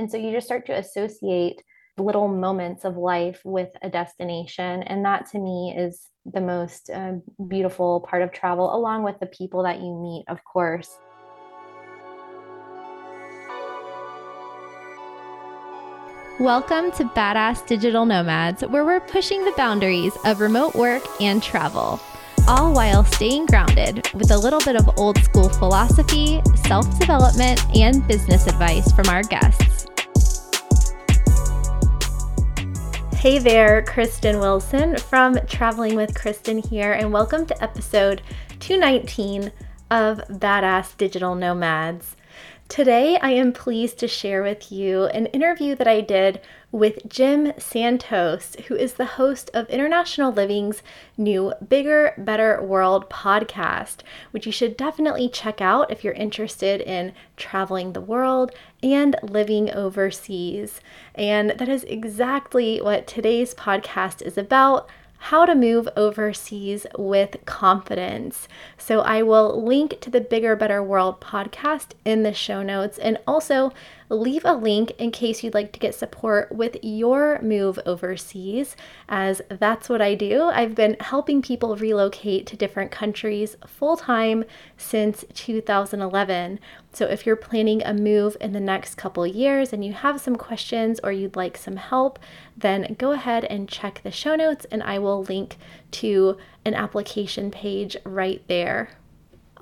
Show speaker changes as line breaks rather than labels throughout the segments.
And so you just start to associate little moments of life with a destination. And that to me is the most uh, beautiful part of travel, along with the people that you meet, of course.
Welcome to Badass Digital Nomads, where we're pushing the boundaries of remote work and travel, all while staying grounded with a little bit of old school philosophy, self development, and business advice from our guests. Hey there, Kristin Wilson from Traveling with Kristin here, and welcome to episode 219 of Badass Digital Nomads. Today, I am pleased to share with you an interview that I did with Jim Santos, who is the host of International Living's new Bigger, Better World podcast, which you should definitely check out if you're interested in traveling the world and living overseas. And that is exactly what today's podcast is about how to move overseas with confidence. So I will link to the Bigger Better World podcast in the show notes and also leave a link in case you'd like to get support with your move overseas, as that's what I do. I've been helping people relocate to different countries full time since 2011. So if you're planning a move in the next couple years and you have some questions or you'd like some help, then go ahead and check the show notes and I will link to an application page right there.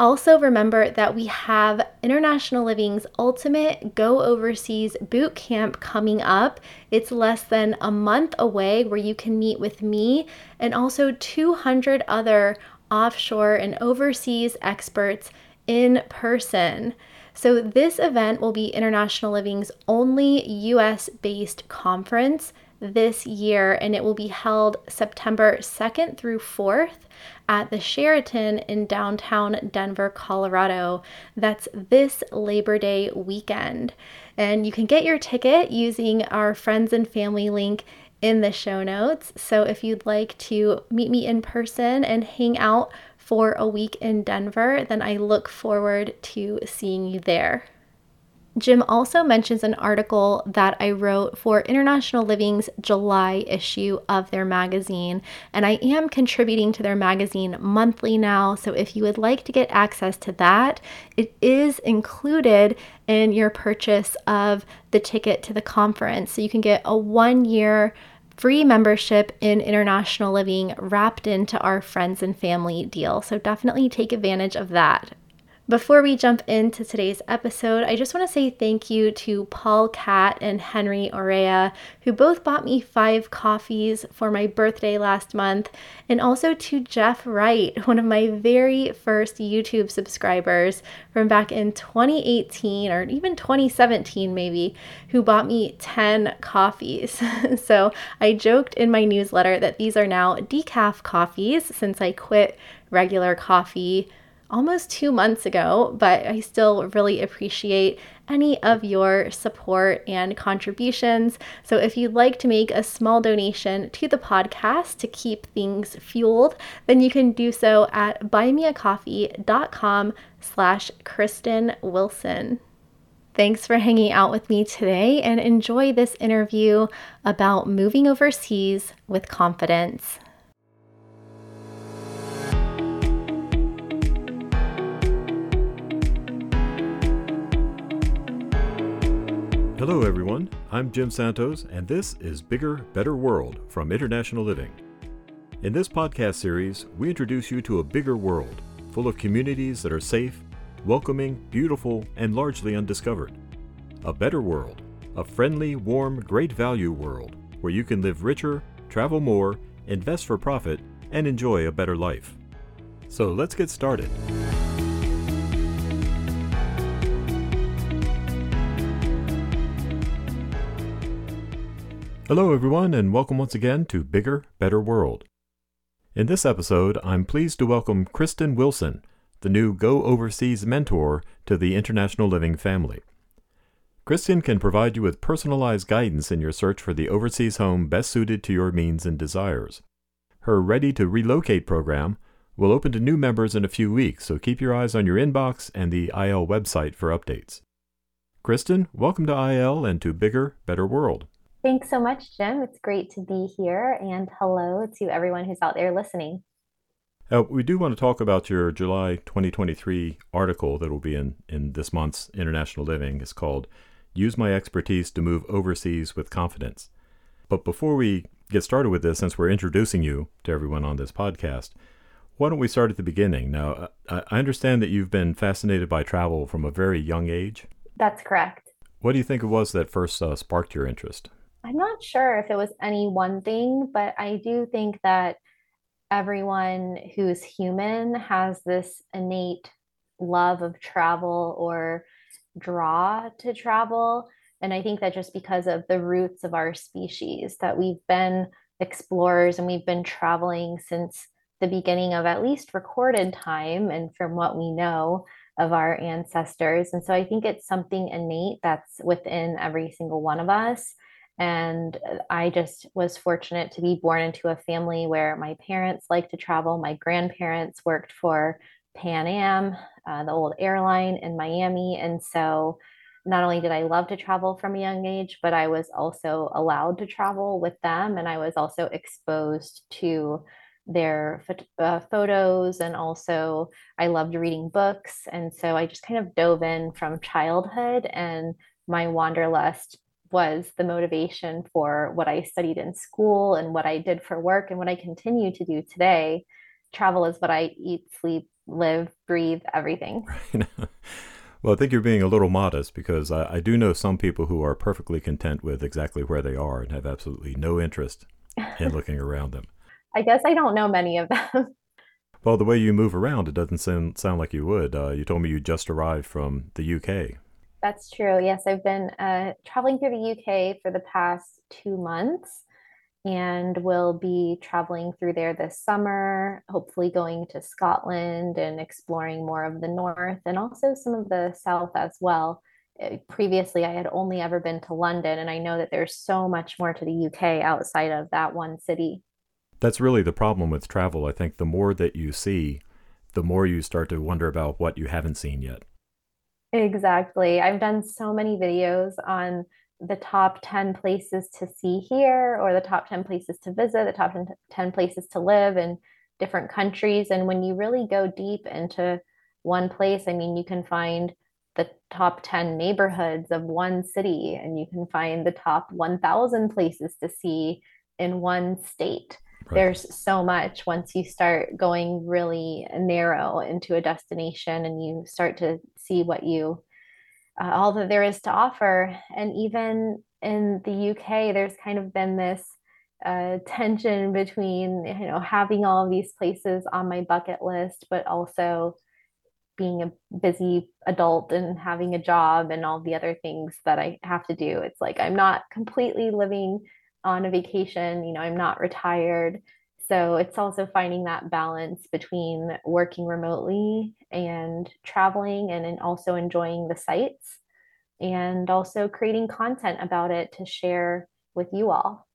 Also, remember that we have International Living's Ultimate Go Overseas Boot Camp coming up. It's less than a month away where you can meet with me and also 200 other offshore and overseas experts in person. So, this event will be International Living's only US based conference this year, and it will be held September 2nd through 4th at the Sheraton in downtown Denver, Colorado. That's this Labor Day weekend. And you can get your ticket using our friends and family link in the show notes. So if you'd like to meet me in person and hang out for a week in Denver, then I look forward to seeing you there. Jim also mentions an article that I wrote for International Living's July issue of their magazine, and I am contributing to their magazine monthly now. So if you would like to get access to that, it is included in your purchase of the ticket to the conference. So you can get a one year free membership in International Living wrapped into our friends and family deal. So definitely take advantage of that. Before we jump into today's episode, I just want to say thank you to Paul Cat and Henry Orea, who both bought me five coffees for my birthday last month, and also to Jeff Wright, one of my very first YouTube subscribers from back in 2018 or even 2017, maybe, who bought me 10 coffees. so I joked in my newsletter that these are now decaf coffees since I quit regular coffee almost two months ago, but I still really appreciate any of your support and contributions. So if you'd like to make a small donation to the podcast to keep things fueled, then you can do so at buymeacoffee.com slash Kristin Wilson. Thanks for hanging out with me today and enjoy this interview about moving overseas with confidence.
Hello, everyone. I'm Jim Santos, and this is Bigger, Better World from International Living. In this podcast series, we introduce you to a bigger world full of communities that are safe, welcoming, beautiful, and largely undiscovered. A better world, a friendly, warm, great value world where you can live richer, travel more, invest for profit, and enjoy a better life. So let's get started. Hello, everyone, and welcome once again to Bigger, Better World. In this episode, I'm pleased to welcome Kristin Wilson, the new Go Overseas mentor to the International Living family. Kristin can provide you with personalized guidance in your search for the overseas home best suited to your means and desires. Her Ready to Relocate program will open to new members in a few weeks, so keep your eyes on your inbox and the IL website for updates. Kristin, welcome to IL and to Bigger, Better World.
Thanks so much, Jim. It's great to be here. And hello to everyone who's out there listening.
Uh, we do want to talk about your July 2023 article that will be in, in this month's International Living. It's called Use My Expertise to Move Overseas with Confidence. But before we get started with this, since we're introducing you to everyone on this podcast, why don't we start at the beginning? Now, I understand that you've been fascinated by travel from a very young age.
That's correct.
What do you think it was that first uh, sparked your interest?
I'm not sure if it was any one thing, but I do think that everyone who's human has this innate love of travel or draw to travel. And I think that just because of the roots of our species, that we've been explorers and we've been traveling since the beginning of at least recorded time and from what we know of our ancestors. And so I think it's something innate that's within every single one of us. And I just was fortunate to be born into a family where my parents liked to travel. My grandparents worked for Pan Am, uh, the old airline in Miami. And so not only did I love to travel from a young age, but I was also allowed to travel with them. And I was also exposed to their uh, photos and also I loved reading books. And so I just kind of dove in from childhood and my wanderlust was the motivation for what I studied in school and what I did for work and what I continue to do today. Travel is what I eat, sleep, live, breathe, everything. Right.
well, I think you're being a little modest because I, I do know some people who are perfectly content with exactly where they are and have absolutely no interest in looking around them.
I guess I don't know many of them.
Well, the way you move around, it doesn't sound, sound like you would. Uh, you told me you just arrived from the UK.
That's true. Yes, I've been uh, traveling through the UK for the past two months and will be traveling through there this summer, hopefully going to Scotland and exploring more of the north and also some of the south as well. Uh, previously, I had only ever been to London, and I know that there's so much more to the UK outside of that one city
that's really the problem with travel. I think the more that you see, the more you start to wonder about what you haven't seen yet.
Exactly. I've done so many videos on the top 10 places to see here, or the top 10 places to visit, the top 10 places to live in different countries. And when you really go deep into one place, I mean, you can find the top 10 neighborhoods of one city, and you can find the top 1,000 places to see in one state. There's so much once you start going really narrow into a destination and you start to see what you, uh, all that there is to offer. And even in the UK, there's kind of been this uh, tension between, you know, having all of these places on my bucket list, but also being a busy adult and having a job and all the other things that I have to do. It's like I'm not completely living on a vacation, you know, I'm not retired. So it's also finding that balance between working remotely and traveling and, and also enjoying the sites and also creating content about it to share with you all.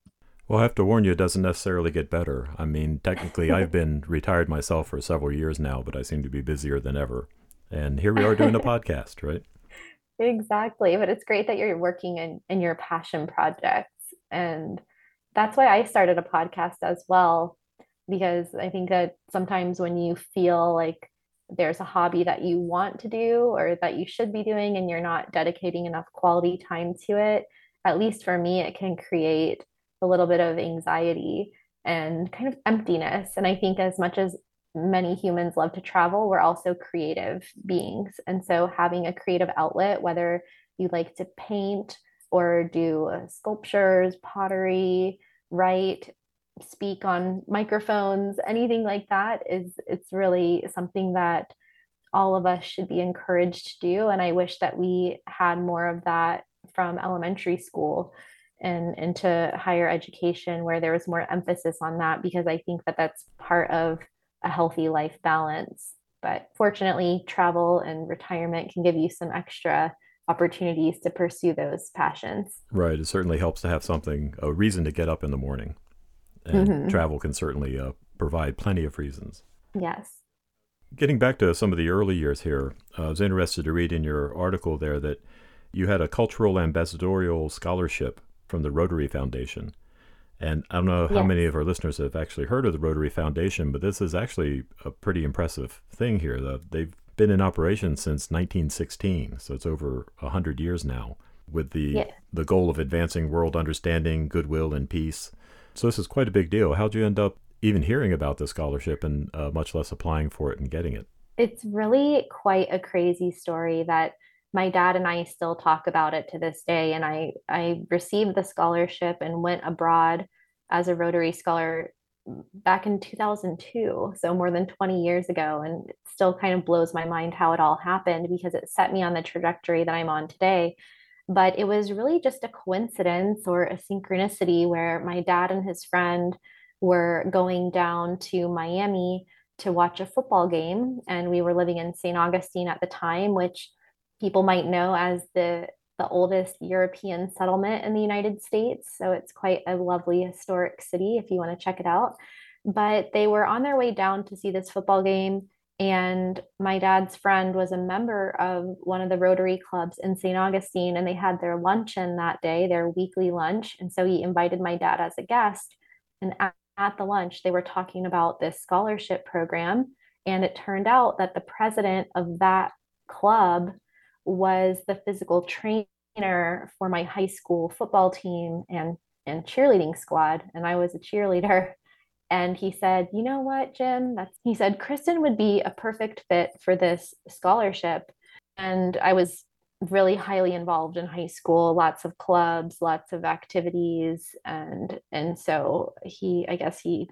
Well, I have to warn you, it doesn't necessarily get better. I mean, technically, I've been retired myself for several years now, but I seem to be busier than ever. And here we are doing a podcast, right?
Exactly. But it's great that you're working in, in your passion projects and that's why I started a podcast as well, because I think that sometimes when you feel like there's a hobby that you want to do or that you should be doing and you're not dedicating enough quality time to it, at least for me, it can create a little bit of anxiety and kind of emptiness. And I think as much as many humans love to travel, we're also creative beings. And so having a creative outlet, whether you like to paint or do uh, sculptures, pottery, write, speak on microphones, anything like that is it's really something that all of us should be encouraged to do. And I wish that we had more of that from elementary school and into higher education where there was more emphasis on that because I think that that's part of a healthy life balance. But fortunately, travel and retirement can give you some extra opportunities to pursue those passions.
Right. It certainly helps to have something, a reason to get up in the morning. And mm-hmm. travel can certainly uh, provide plenty of reasons.
Yes.
Getting back to some of the early years here, uh, I was interested to read in your article there that you had a cultural ambassadorial scholarship from the Rotary Foundation. And I don't know how yes. many of our listeners have actually heard of the Rotary Foundation, but this is actually a pretty impressive thing here. They've been in operation since 1916, so it's over 100 years now, with the, yeah. the goal of advancing world understanding, goodwill, and peace. So this is quite a big deal. How'd you end up even hearing about the scholarship and uh, much less applying for it and getting it?
It's really quite a crazy story that my dad and I still talk about it to this day. And I, I received the scholarship and went abroad as a Rotary Scholar back in 2002, so more than 20 years ago. And it still kind of blows my mind how it all happened because it set me on the trajectory that I'm on today. But it was really just a coincidence or a synchronicity where my dad and his friend were going down to Miami to watch a football game. And we were living in St. Augustine at the time, which people might know as the the oldest European settlement in the United States. So it's quite a lovely historic city if you want to check it out. But they were on their way down to see this football game. And my dad's friend was a member of one of the Rotary clubs in St. Augustine, and they had their luncheon that day, their weekly lunch. And so he invited my dad as a guest. And at, at the lunch, they were talking about this scholarship program. And it turned out that the president of that club was the physical trainer for my high school football team and and cheerleading squad and I was a cheerleader and he said, "You know what, Jim? That's he said Kristin would be a perfect fit for this scholarship." And I was really highly involved in high school, lots of clubs, lots of activities and and so he I guess he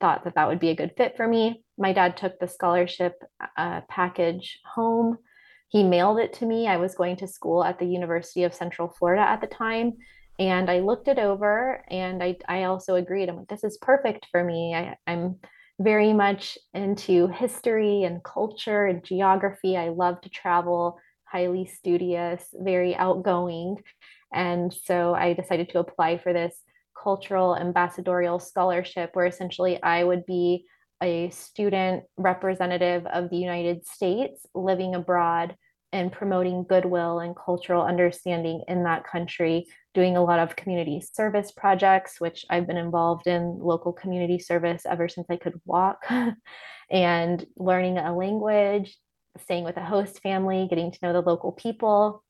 thought that that would be a good fit for me. My dad took the scholarship uh, package home he mailed it to me. I was going to school at the University of Central Florida at the time. And I looked it over and I, I also agreed. I'm like, this is perfect for me. I, I'm very much into history and culture and geography. I love to travel, highly studious, very outgoing. And so I decided to apply for this cultural ambassadorial scholarship where essentially I would be a student representative of the United States living abroad and promoting goodwill and cultural understanding in that country, doing a lot of community service projects, which I've been involved in local community service ever since I could walk, and learning a language, staying with a host family, getting to know the local people.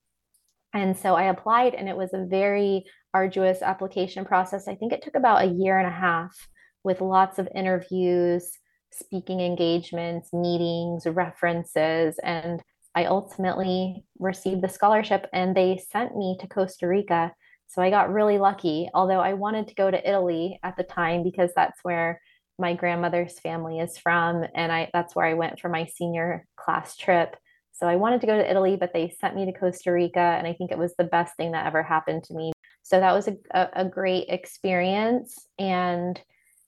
And so I applied, and it was a very arduous application process. I think it took about a year and a half with lots of interviews, speaking engagements, meetings, references, and I ultimately received the scholarship and they sent me to Costa Rica. So I got really lucky, although I wanted to go to Italy at the time because that's where my grandmother's family is from and I that's where I went for my senior class trip. So I wanted to go to Italy, but they sent me to Costa Rica and I think it was the best thing that ever happened to me. So that was a, a, great experience and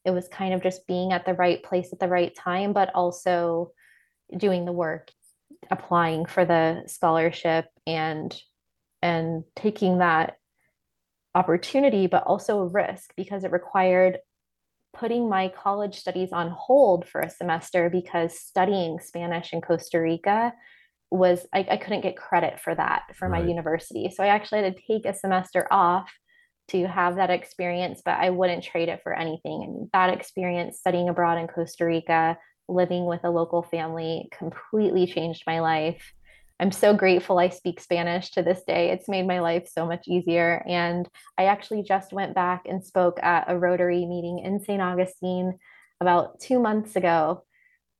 it was kind of just being at the right place at the right time, but also doing the work applying for the scholarship and and taking that opportunity but also a risk because it required putting my college studies on hold for a semester because studying Spanish in Costa Rica was I, I couldn't get credit for that for right. my university. So I actually had to take a semester off to have that experience, but I wouldn't trade it for anything. I mean, that experience studying abroad in Costa Rica living with a local family completely changed my life. I'm so grateful I speak Spanish to this day. It's made my life so much easier. And I actually just went back and spoke at a Rotary meeting in St. Augustine about two months ago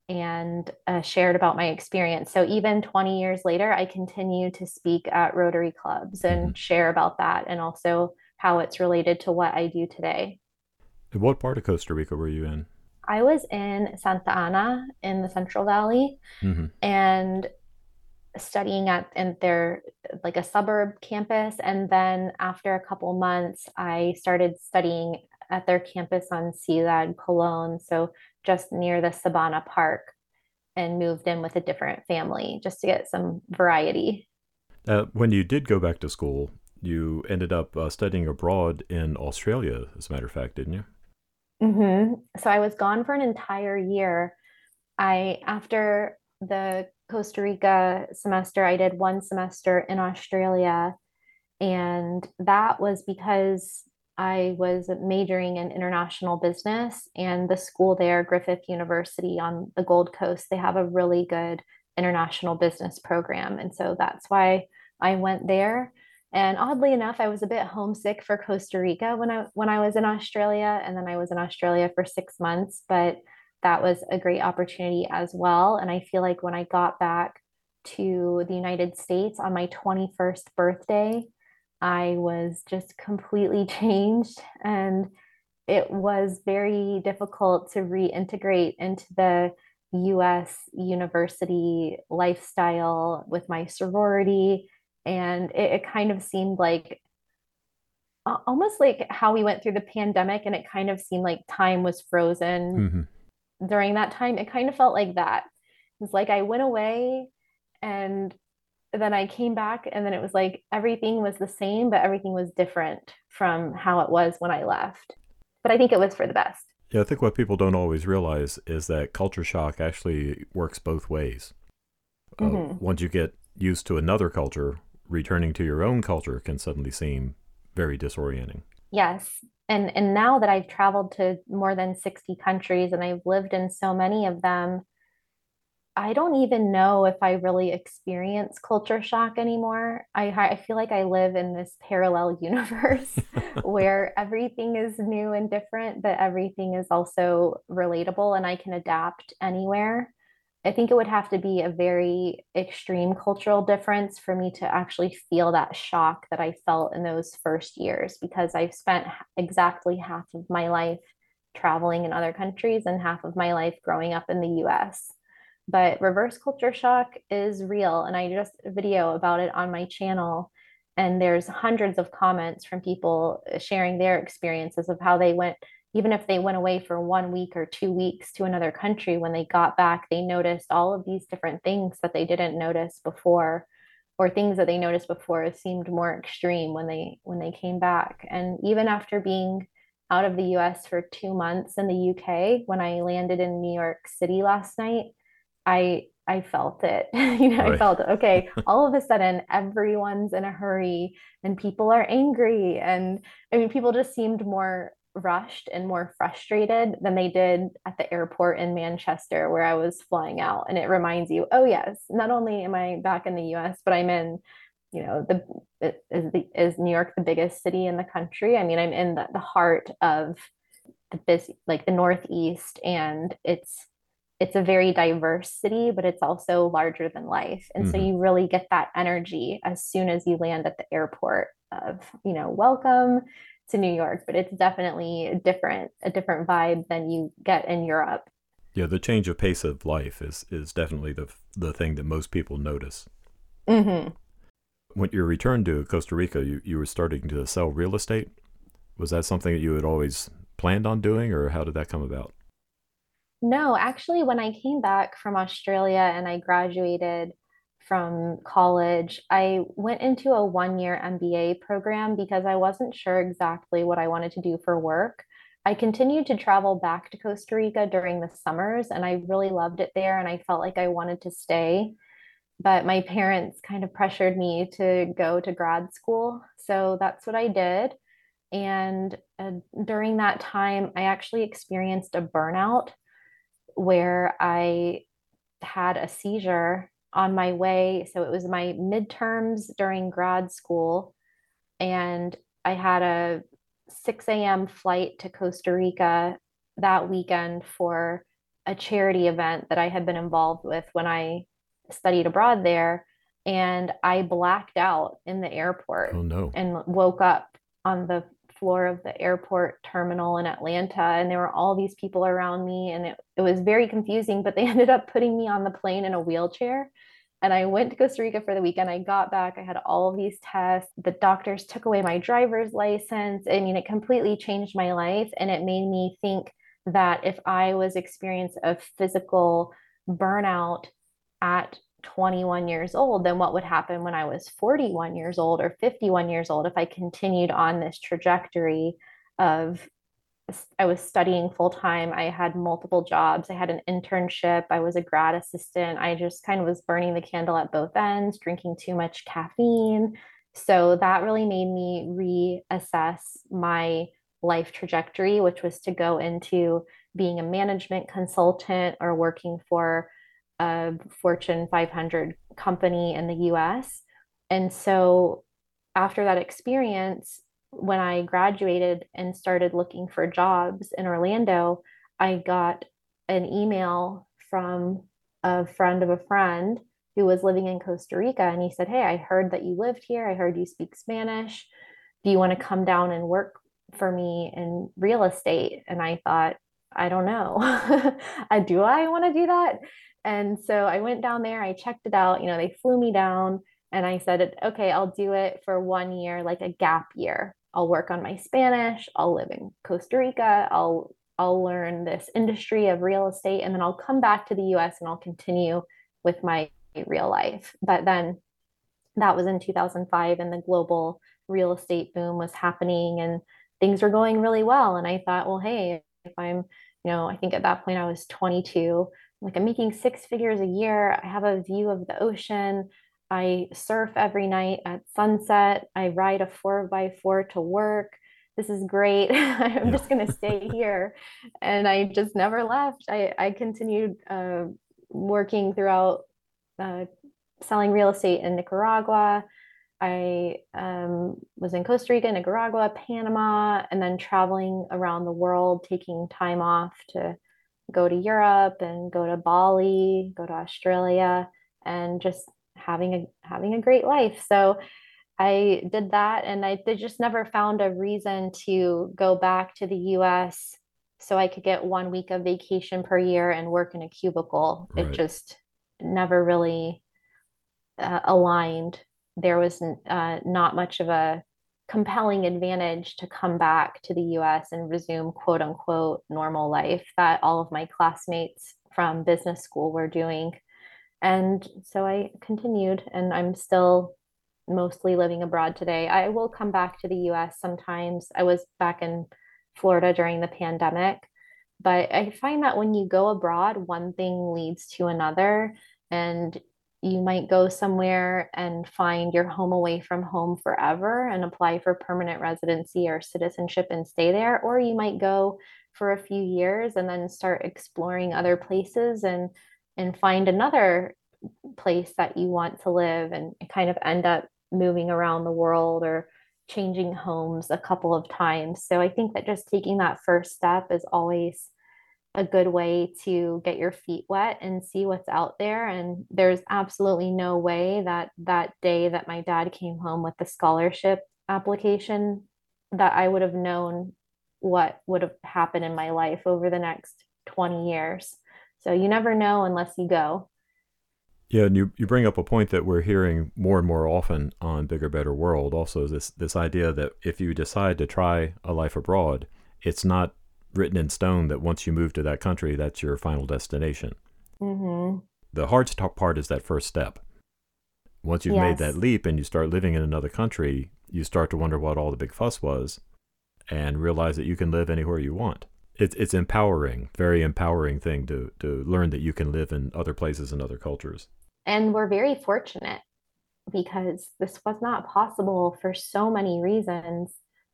and uh, shared about my experience. So even 20 years later, I continue to speak at Rotary clubs and mm-hmm. share about that and also how it's related to what I do today.
And what part of Costa Rica were you in?
I was in Santa Ana in the Central Valley mm-hmm. and studying at in their like a suburb campus and then after a couple months I started studying at their campus on Ciudad Colon so just near the Sabana Park and moved in with a different family just to get some variety.
Uh, when you did go back to school, you ended up uh, studying abroad in Australia, as a matter of fact, didn't you?
Mm-hmm. So I was gone for an entire year. I, after the Costa Rica semester, I did one semester in Australia. And that was because I was majoring in international business, and the school there, Griffith University on the Gold Coast, they have a really good international business program. And so that's why I went there. And oddly enough, I was a bit homesick for Costa Rica when I when I was in Australia, and then I was in Australia for six months. But that was a great opportunity as well. And I feel like when I got back to the United States on my 21st birthday, I was just completely changed. And it was very difficult to reintegrate into the US university lifestyle with my sorority. And it, it, kind of seemed like almost like how we went through the pandemic, and it kind of seemed like time was frozen mm-hmm. during that time. It kind of felt like that. It's like I went away and then I came back, and then it was like everything was the same, but everything was different from how it was when I left. But I think it was for the best.
Yeah, I think what people don't always realize is that culture shock actually works both ways. Uh, mm-hmm. Uh, once you get used to another culture, returning to your own culture can suddenly seem very disorienting.
Yes. And and now that I've traveled to more than 60 countries and I've lived in so many of them, I don't even know if I really experience culture shock anymore. I, I feel like I live in this parallel universe where everything is new and different, but everything is also relatable and I can adapt anywhere. I think it would have to be a very extreme cultural difference for me to actually feel that shock that I felt in those first years because I've spent exactly half of my life traveling in other countries and half of my life growing up in the US but reverse culture shock is real and i just video about it on my channel and there's hundreds of comments from people uh, sharing their experiences of how they went even if they went away for one week or two weeks to another country when they got back they noticed all of these different things that they didn't notice before or things that they noticed before seemed more extreme when they when they came back and even after being out of the US for 2 months in the UK when I landed in New York City last night I I felt it. you know, right. I felt okay. All of a sudden, everyone's in a hurry and people are angry. And I mean, people just seemed more rushed and more frustrated than they did at the airport in Manchester where I was flying out. And it reminds you, oh yes, not only am I back in the US, but I'm in, you know, the is the is New York the biggest city in the country? I mean, I'm in the, the heart of the busy like the Northeast and it's it's a very diverse city, but it's also larger than life. And mm-hmm. so you really get that energy as soon as you land at the airport of, you know, welcome to New York, but it's definitely a different, a different vibe than you get in Europe.
Yeah, the change of pace of life is is definitely the the thing that most people notice.
Mm-hmm.
When you returned to Costa Rica, you, you were starting to sell real estate. Was that something that you had always planned on doing, or how did that come about?
No, actually, when I came back from Australia and I graduated from college, I went into a one year MBA program because I wasn't sure exactly what I wanted to do for work. I continued to travel back to Costa Rica during the summers and I really loved it there and I felt like I wanted to stay. But my parents kind of pressured me to go to grad school. So that's what I did. And uh, during that time, I actually experienced a burnout where I had a seizure on my way. So it was my midterms during grad school. And I had a 6 a.m. flight to Costa Rica that weekend for a charity event that I had been involved with when I studied abroad there. And I blacked out in the airport
oh, no.
and woke up on the floor of the airport terminal in Atlanta and there were all these people around me and it, it was very confusing but they ended up putting me on the plane in a wheelchair and I went to Costa Rica for the weekend. I got back, I had all of these tests. The doctors took away my driver's license. I mean, it completely changed my life and it made me think that if I was experiencing a physical burnout at 21 years old, then what would happen when I was 41 years old or 51 years old if I continued on this trajectory of I was studying full time. I had multiple jobs. I had an internship. I was a grad assistant. I just kind of was burning the candle at both ends, drinking too much caffeine, So that really made me reassess my life trajectory, which was to go into being a management consultant or working for a Fortune 500 company in the US. And so after that experience, when I graduated and started looking for jobs in Orlando, I got an email from a friend of a friend who was living in Costa Rica. And he said, Hey, I heard that you lived here. I heard you speak Spanish. Do you want to come down and work for me in real estate? And I thought, I don't know. do I want to do that? And so I went down there, I checked it out. You know, they flew me down and I said, okay, I'll do it for one year, like a gap year. I'll work on my Spanish. I'll live in Costa Rica. I'll I'll learn this industry of real estate and then I'll come back to the US and I'll continue with my real life. But then that was in 2005 and the global real estate boom was happening and things were going really well. And I thought, well, hey, if I'm, you know, I think at that point I was 22, like I'm making six figures a year. I have a view of the ocean. I surf every night at sunset. I ride a four by four to work. This is great. I'm just going to stay here. And I just never left. I, I continued uh, working throughout uh, selling real estate in Nicaragua. I um, was in Costa Rica, Nicaragua, Panama, and then traveling around the world, taking time off to go to Europe and go to Bali, go to Australia, and just having a having a great life. So I did that, and I just never found a reason to go back to the U.S. so I could get one week of vacation per year and work in a cubicle. Right. It just never really uh, aligned. There was uh, not much of a compelling advantage to come back to the US and resume quote unquote normal life that all of my classmates from business school were doing. And so I continued, and I'm still mostly living abroad today. I will come back to the US sometimes. I was back in Florida during the pandemic, but I find that when you go abroad, one thing leads to another. And you might go somewhere and find your home away from home forever and apply for permanent residency or citizenship and stay there. Or you might go for a few years and then start exploring other places and and find another place that you want to live and kind of end up moving around the world or changing homes a couple of times. So I think that just taking that first step is always a good way to get your feet wet and see what's out there. And there's absolutely no way that that day that my dad came home with the scholarship application that I would have known what would have happened in my life over the next 20 years. So you never know unless you go.
Yeah, and you, you bring up a point that we're hearing more and more often on Bigger Better World. Also, this this idea that if you decide to try a life abroad, it's not written in stone that once you move to that country, that's your final destination. Mm-hmm. The hard part is that first step. Once you've yes. made that leap and you start living in another country, you start to wonder what all the big fuss was and realize that you can live anywhere you want. It's it's empowering, very empowering thing to to learn that you can live in other places and other cultures.
And we're very fortunate because this was not possible for so many reasons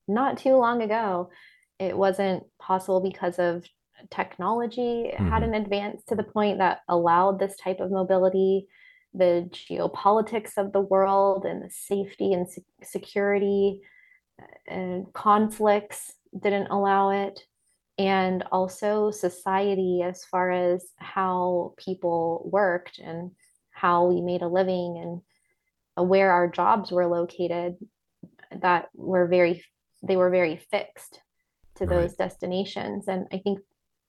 not too long ago it wasn't possible because of technology mm-hmm. hadn't advanced to the point that allowed this type of mobility. The geopolitics of the world and the safety and se- security uh, and conflicts didn't allow it. And also society as far as how people worked and how we made a living and where our jobs were located that were very they were very fixed to right. those destinations. And I think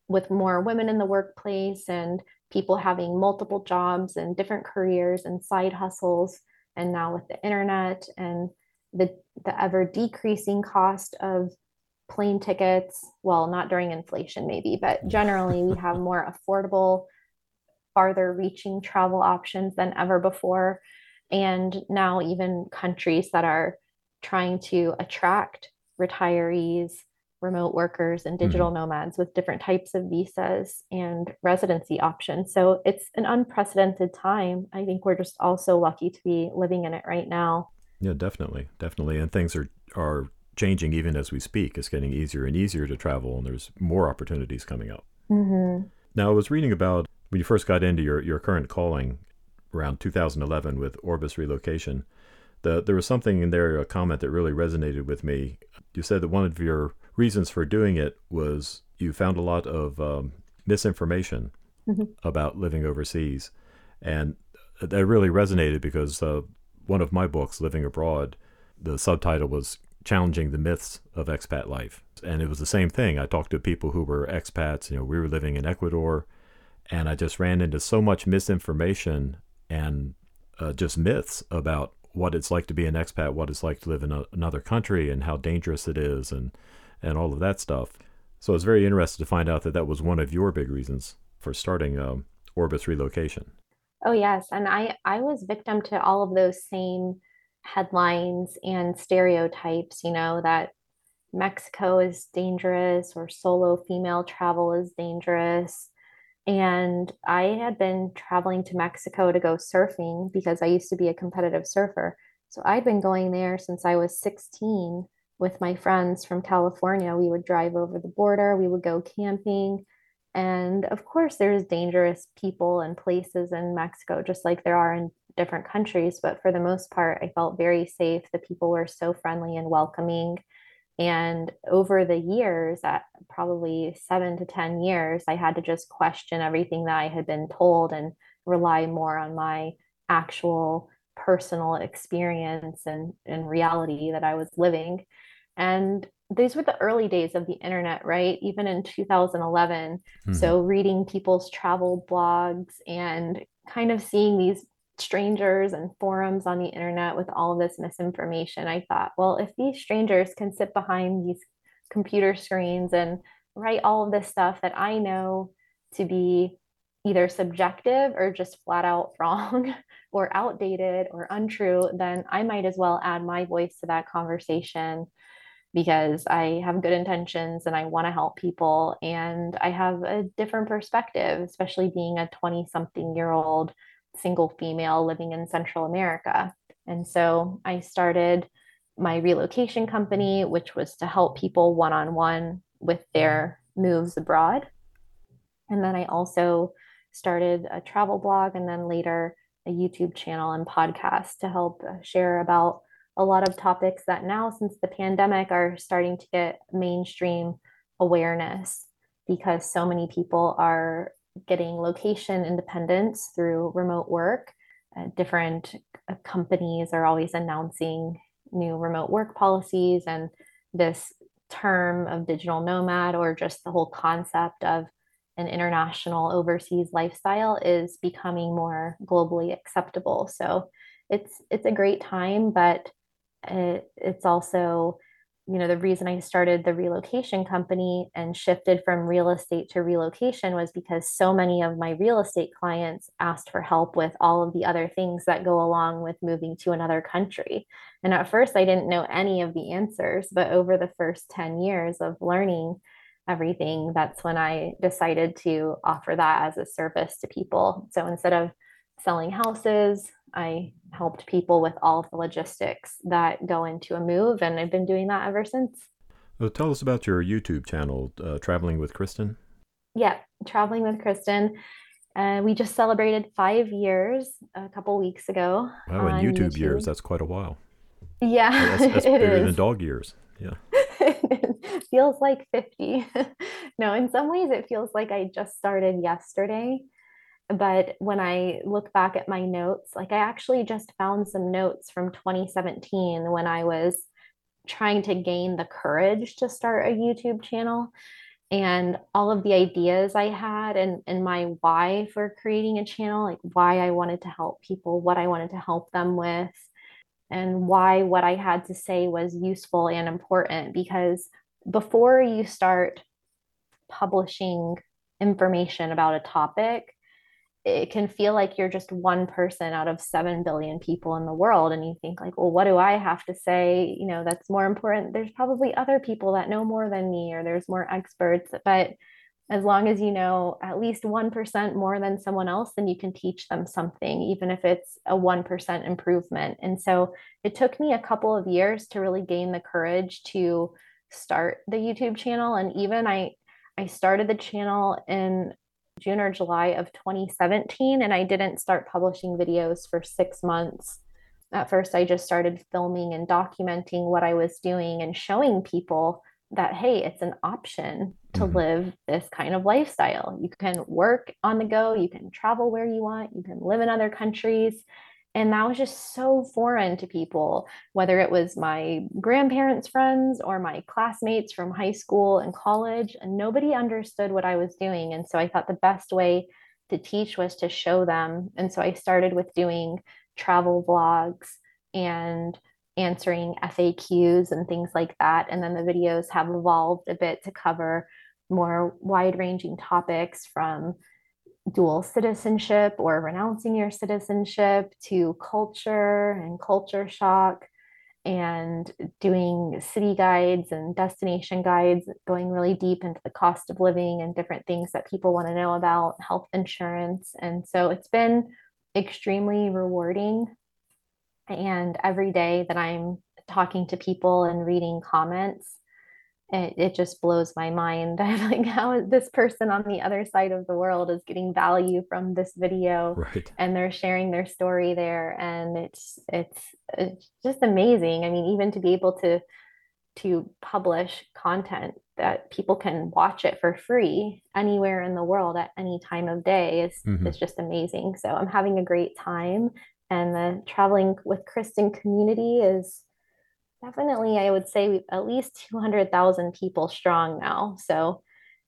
with more women in the workplace and people having multiple jobs and different careers and side hustles, and now with the internet and the, the ever decreasing cost of plane tickets, well, not during inflation, maybe, but generally we have more affordable, farther reaching travel options than ever before. And now, even countries that are trying to attract retirees remote workers and digital mm-hmm. nomads with different types of visas and residency options. So it's an unprecedented time. I think we're just all so lucky to be living in it right now.
Yeah, definitely, definitely, and things are are changing even as we speak. It's getting easier and easier to travel, and there's more opportunities coming up.
Mm-hmm.
Now, I was reading about when you first got into your, your current calling around 2011 with Orbis relocation. The, there was something in there, a comment that really resonated with me. You said that one of your reasons for doing it was you found a lot of um, misinformation mm-hmm. about living overseas. And that really resonated because uh, one of my books, Living Abroad, the subtitle was challenging the myths of expat life. And it was the same thing. I talked to people who were expats, you know, we were living in Ecuador, and I just ran into so much misinformation and uh, just myths about what it's like to be an expat, what it's like to live in a, another country, and how dangerous it is, and and all of that stuff. So I was very interested to find out that that was one of your big reasons for starting um, Orbis Relocation.
Oh yes, and I I was victim to all of those same headlines and stereotypes, you know, that Mexico is dangerous or solo female travel is dangerous. And I had been traveling to Mexico to go surfing because I used to be a competitive surfer. So I'd been going there since I was 16 with my friends from California. We would drive over the border, we would go camping. And of course, there's dangerous people and places in Mexico, just like there are in different countries, but for the most part, I felt very safe. The people were so friendly and welcoming. And over the years, at probably seven to 10 years, I had to just question everything that I had been told and rely more on my actual personal experience and, and reality that I was living. And these were the early days of the internet, right? Even in 2011. Mm-hmm. So, reading people's travel blogs and kind of seeing these strangers and forums on the internet with all of this misinformation, I thought, well, if these strangers can sit behind these computer screens and write all of this stuff that I know to be either subjective or just flat out wrong or outdated or untrue, then I might as well add my voice to that conversation because I have good intentions and I want to help people. And I have a different perspective, especially being a 20 something year old single female living in Central America. And so I started my relocation company, which was to help people one on one with their moves abroad. And then I also started a travel blog and then later a YouTube channel and podcast to help uh, share about a lot of topics that now, since the pandemic, are starting to get mainstream awareness because so many people are getting location independence through remote work. Uh, different uh, companies are always announcing new remote work policies, and this term of digital nomad or just the whole concept of an international overseas lifestyle is becoming more globally acceptable. So it's it's a great time, but it, it's also you know the reason i started the relocation company and shifted from real estate to relocation was because so many of my real estate clients asked for help with all of the other things that go along with moving to another country. And at first i didn't know any of the answers but over the first 10 years of learning everything that's when i decided to offer that as a service to people. So instead of selling houses I helped people with all of the logistics that go into a move, and I've been doing that ever since.
Well, tell us about your YouTube channel, uh, Traveling with Kristin.
Yeah, Traveling with Kristin. Uh, we just celebrated five years a couple weeks ago.
Wow, in YouTube, YouTube, years, that's quite a while.
Yeah,
that's, that's bigger is. than dog years. Yeah.
it feels like 50. no, in some ways, it feels like I just started yesterday but when I look back at my notes, like I actually just found some notes from 2017 when I was trying to gain the courage to start a YouTube channel and all of the ideas I had and, and my why for creating a channel, like why I wanted to help people, what I wanted to help them with, and why what I had to say was useful and important. Because before you start publishing information about a topic, it can feel like you're just one person out of 7 billion people in the world and you think like well what do i have to say you know that's more important there's probably other people that know more than me or there's more experts but as long as you know at least 1% more than someone else, then you can teach them something, even if it's a 1% improvement. And so it took me a couple of years to really gain the courage to start the YouTube channel. And even I, I started the channel in June or July of 2017, and I didn't start publishing videos for six months. At first, I just started filming and documenting what I was doing and showing people that, hey, it's an option to mm-hmm. live this kind of lifestyle. You can work on the go, you can travel where you want, you can live in other countries. And that was just so foreign to people, whether it was my grandparents' friends or my classmates from high school and college. And nobody understood what I was doing. And so I thought the best way to teach was to show them. And so I started with doing travel vlogs and answering FAQs and things like that. And then the videos have evolved a bit to cover more wide ranging topics from dual citizenship or renouncing your citizenship to culture and culture shock and doing city guides and destination guides, going really deep into the cost of living and different things that people want to know about, health insurance. And so it's been extremely rewarding. And every day that I'm talking to people and reading comments, it, it just blows my mind. I'm like, how this person on the other side of the world is getting value from this video
right.
and they're sharing their story there. And it's, it's, it's just amazing. I mean, even to be able to, to publish content that people can watch it for free anywhere in the world at any time of day is, mm-hmm. is just amazing. So I'm having a great time. And the traveling with Kristin community is definitely, I would say at least 200,000 people strong now. So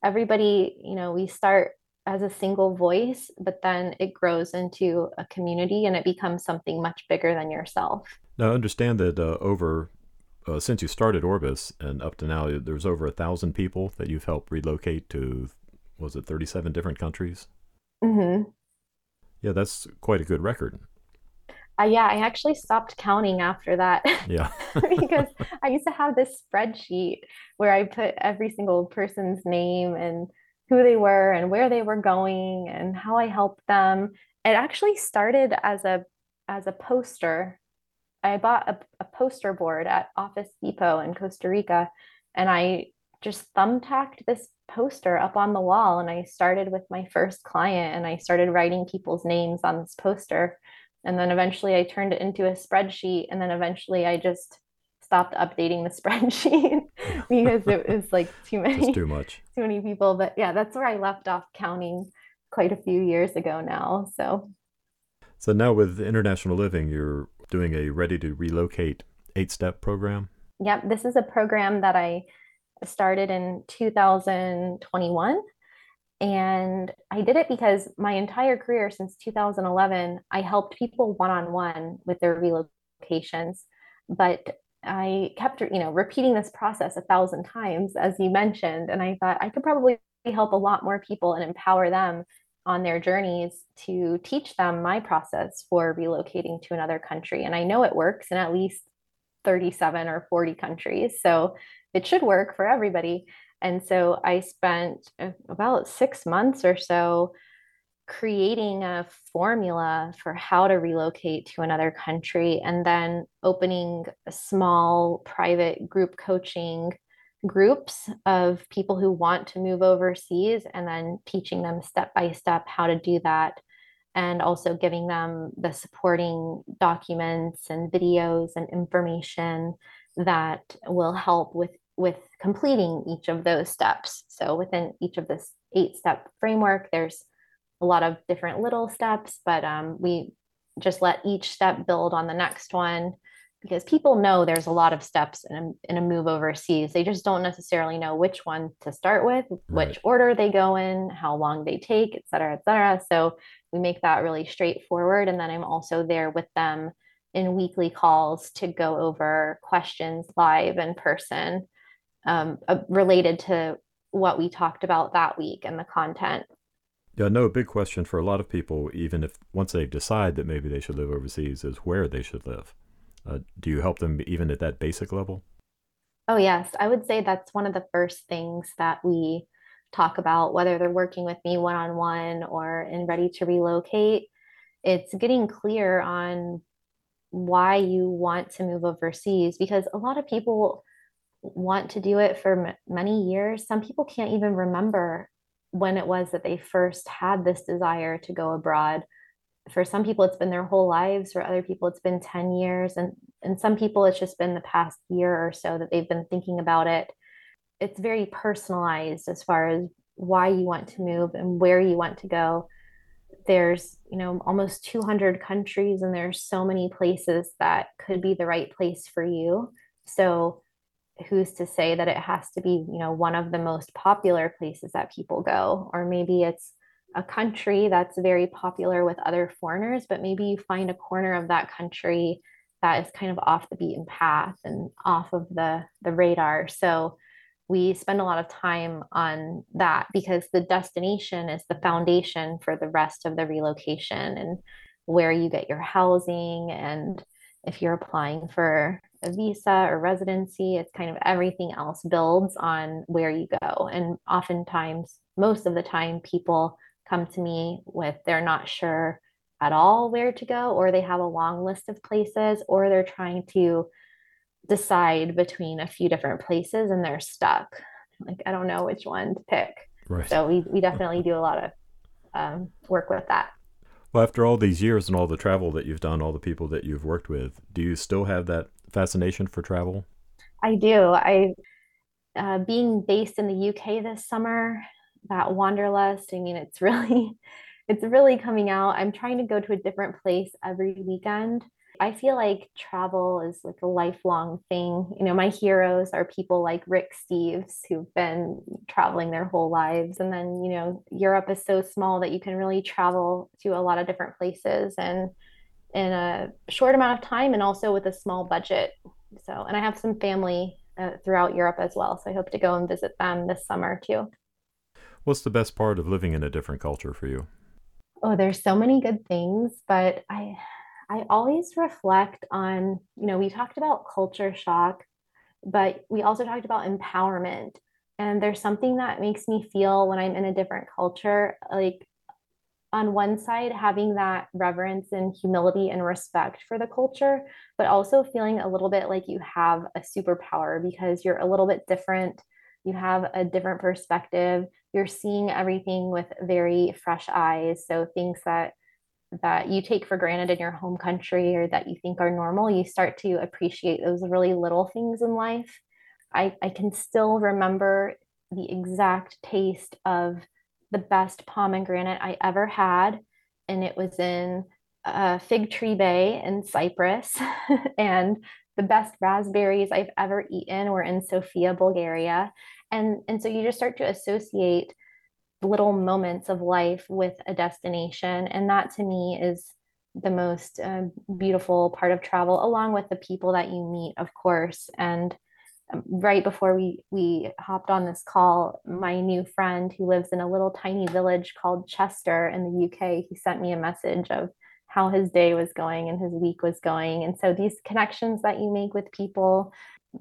everybody, you know, we start as a single voice, but then it grows into a community and it becomes something much bigger than yourself.
Now, I understand that uh, over uh, since you started Orbis and up to now, there's over a thousand people that you've helped relocate to, was it 37 different countries?
Mm-hmm.
Yeah, that's quite a good record.
Uh, yeah, I actually stopped counting after that.
Yeah.
because I used to have this spreadsheet where I put every single person's name and who they were and where they were going and how I helped them. It actually started as a as a poster. I bought a, a poster board at Office Depot in Costa Rica and I just thumbtacked this poster up on the wall and I started with my first client and I started writing people's names on this poster and then eventually I turned it into a spreadsheet. And then eventually I just stopped updating the spreadsheet because it was like too many,
too much,
too many people. But yeah, that's where I left off counting quite a few years ago now. So,
so now with international living, you're doing a ready to relocate eight step program.
Yep. This is a program that I started in 2021 and I did it because my entire career since 2011, I helped people one on one with their relocations. But I kept, you know, repeating this process a thousand times, as you mentioned. And I thought I could probably help a lot more people and empower them on their journeys to teach them my process for relocating to another country. And I know it works in at least 37 or 40 countries. So it should work for everybody. And so I spent uh, about six months or so creating a formula for how to relocate to another country and then opening small private group coaching groups of people who want to move overseas and then teaching them step by step how to do that and also giving them the supporting documents and videos and information that will help with with completing each of those steps. So within each of this eight step framework, there's a lot of different little steps, but um, we just let each step build on the next one because people know there's a lot of steps in a, in a move overseas. They just don't necessarily know which one to start with, right. which order they go in, how long they take, et cetera, et cetera. So we make that really straightforward. And then I'm also there with them in weekly calls to go over questions live in person um, uh, related to what we talked about that week and the content.
Yeah, no, a big question for a lot of people, even if once they decide that maybe they should live overseas, is where they should live. Uh, do you help them even at that basic level?
Oh, yes. I would say that's one of the first things that we talk about, whether they're working with me one on one or in ready to relocate, it's getting clear on why you want to move overseas because a lot of people want to do it for m- many years. Some people can't even remember when it was that they first had this desire to go abroad. For some people, it's been their whole lives. For other people, it's been 10 years. And, and some people, it's just been the past year or so that they've been thinking about it. It's very personalized as far as why you want to move and where you want to go. There's, you know, almost 200 countries, and there's so many places that could be the right place for you. So, who's to say that it has to be you know one of the most popular places that people go? Or maybe it's a country that's very popular with other foreigners but maybe you find a corner of that country that is kind of off the beaten path and off of the the radar. So we spend a lot of time on that because the destination is the foundation for the rest of the relocation and where you get your housing and if you're applying for a visa or residency, it's kind of everything else builds on where you go. And oftentimes, most of the time, people come to me with they're not sure at all where to go, or they have a long list of places, or they're trying to decide between a few different places and they're stuck. Like, I don't know which one to pick. Right. So, we, we definitely do a lot of um, work with that.
Well, after all these years and all the travel that you've done, all the people that you've worked with, do you still have that fascination for travel?
I do. I, uh, being based in the UK this summer, that wanderlust. I mean, it's really, it's really coming out. I'm trying to go to a different place every weekend. I feel like travel is like a lifelong thing. You know, my heroes are people like Rick Steves who've been traveling their whole lives. And then, you know, Europe is so small that you can really travel to a lot of different places and in a short amount of time and also with a small budget. So, and I have some family uh, throughout Europe as well. So I hope to go and visit them this summer too.
What's the best part of living in a different culture for you?
Oh, there's so many good things, but I I always reflect on, you know, we talked about culture shock, but we also talked about empowerment. And there's something that makes me feel when I'm in a different culture, like on one side, having that reverence and humility and respect for the culture, but also feeling a little bit like you have a superpower because you're a little bit different. You have a different perspective. You're seeing everything with very fresh eyes. So things that that you take for granted in your home country or that you think are normal, you start to appreciate those really little things in life. I, I can still remember the exact taste of the best pomegranate I ever had. And it was in Fig Tree Bay in Cyprus. and the best raspberries I've ever eaten were in Sofia, Bulgaria. And, and so you just start to associate little moments of life with a destination. And that to me is the most uh, beautiful part of travel, along with the people that you meet, of course. And Um, right before we we hopped on this call, my new friend who lives in a little tiny village called Chester in the UK, he sent me a message of how his day was going and his week was going. And so these connections that you make with people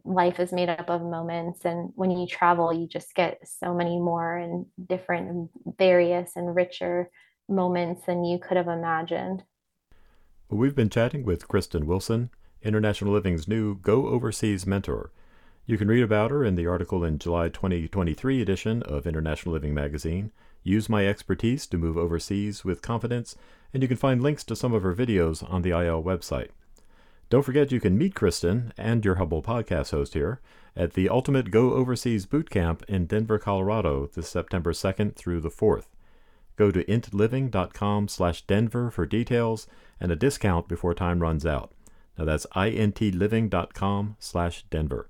life is made up of moments and when you travel you just get so many more and different and various and richer moments than you could have imagined
we've been chatting with kristin wilson international living's new go overseas mentor you can read about her in the article in july 2023 edition of international living magazine use my expertise to move overseas with confidence and you can find links to some of her videos on the il website don't forget you can meet Kristin and your Hubble podcast host here at the Ultimate Go Overseas Boot Camp in Denver, Colorado this September 2nd through the 4th. Go to intliving.com slash Denver for details and a discount before time runs out. Now that's intliving.com slash Denver.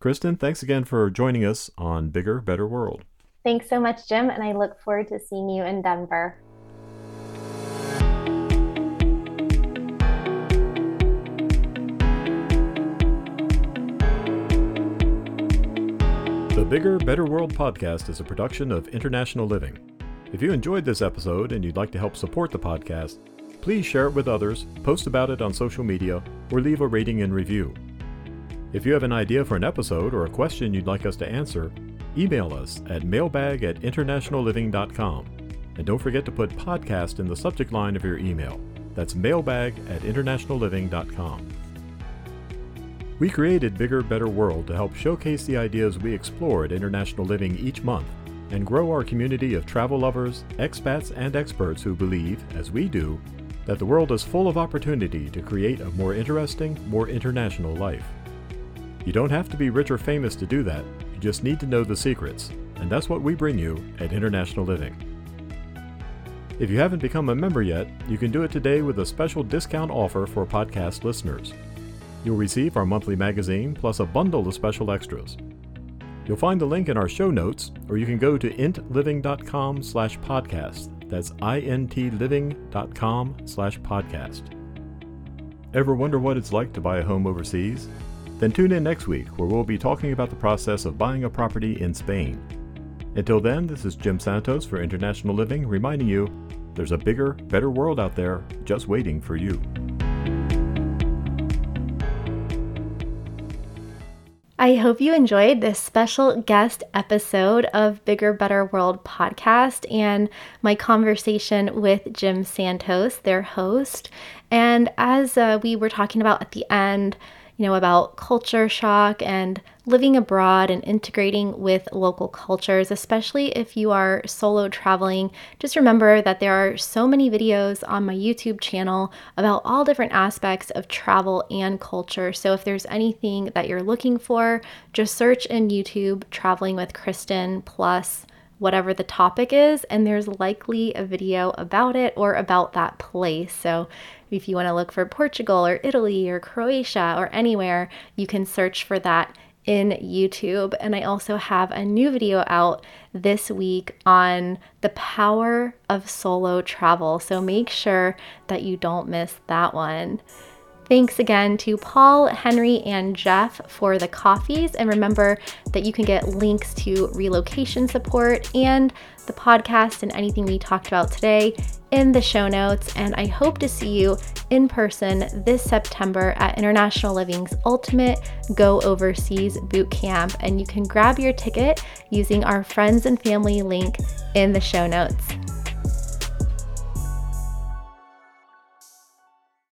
Kristin, thanks again for joining us on Bigger, Better World.
Thanks so much, Jim, and I look forward to seeing you in Denver.
The Bigger, Better World podcast is a production of International Living. If you enjoyed this episode and you'd like to help support the podcast, please share it with others, post about it on social media, or leave a rating and review. If you have an idea for an episode or a question you'd like us to answer, email us at mailbag at internationalliving.com. And don't forget to put podcast in the subject line of your email. That's mailbag at internationalliving.com. We created Bigger, Better World to help showcase the ideas we explore at International Living each month and grow our community of travel lovers, expats, and experts who believe, as we do, that the world is full of opportunity to create a more interesting, more international life. You don't have to be rich or famous to do that, you just need to know the secrets, and that's what we bring you at International Living. If you haven't become a member yet, you can do it today with a special discount offer for podcast listeners. You'll receive our monthly magazine plus a bundle of special extras. You'll find the link in our show notes, or you can go to intliving.com slash podcast. That's intliving.com slash podcast. Ever wonder what it's like to buy a home overseas? Then tune in next week where we'll be talking about the process of buying a property in Spain. Until then, this is Jim Santos for International Living reminding you there's a bigger, better world out there just waiting for you.
I hope you enjoyed this special guest episode of Bigger Better World podcast and my conversation with Jim Santos, their host. And as uh, we were talking about at the end, you know, about culture shock and living abroad and integrating with local cultures, especially if you are solo traveling. Just remember that there are so many videos on my YouTube channel about all different aspects of travel and culture. So if there's anything that you're looking for, just search in YouTube Traveling with Kristin plus whatever the topic is, and there's likely a video about it or about that place. So if you want to look for Portugal or Italy or Croatia or anywhere, you can search for that in YouTube. And I also have a new video out this week on the power of solo travel. So make sure that you don't miss that one. Thanks again to Paul, Henry, and Jeff for the coffees. And remember that you can get links to relocation support and the podcast and anything we talked about today in the show notes. And I hope to see you in person this September at International Living's Ultimate Go Overseas Boot Camp. And you can grab your ticket using our friends and family link in the show notes.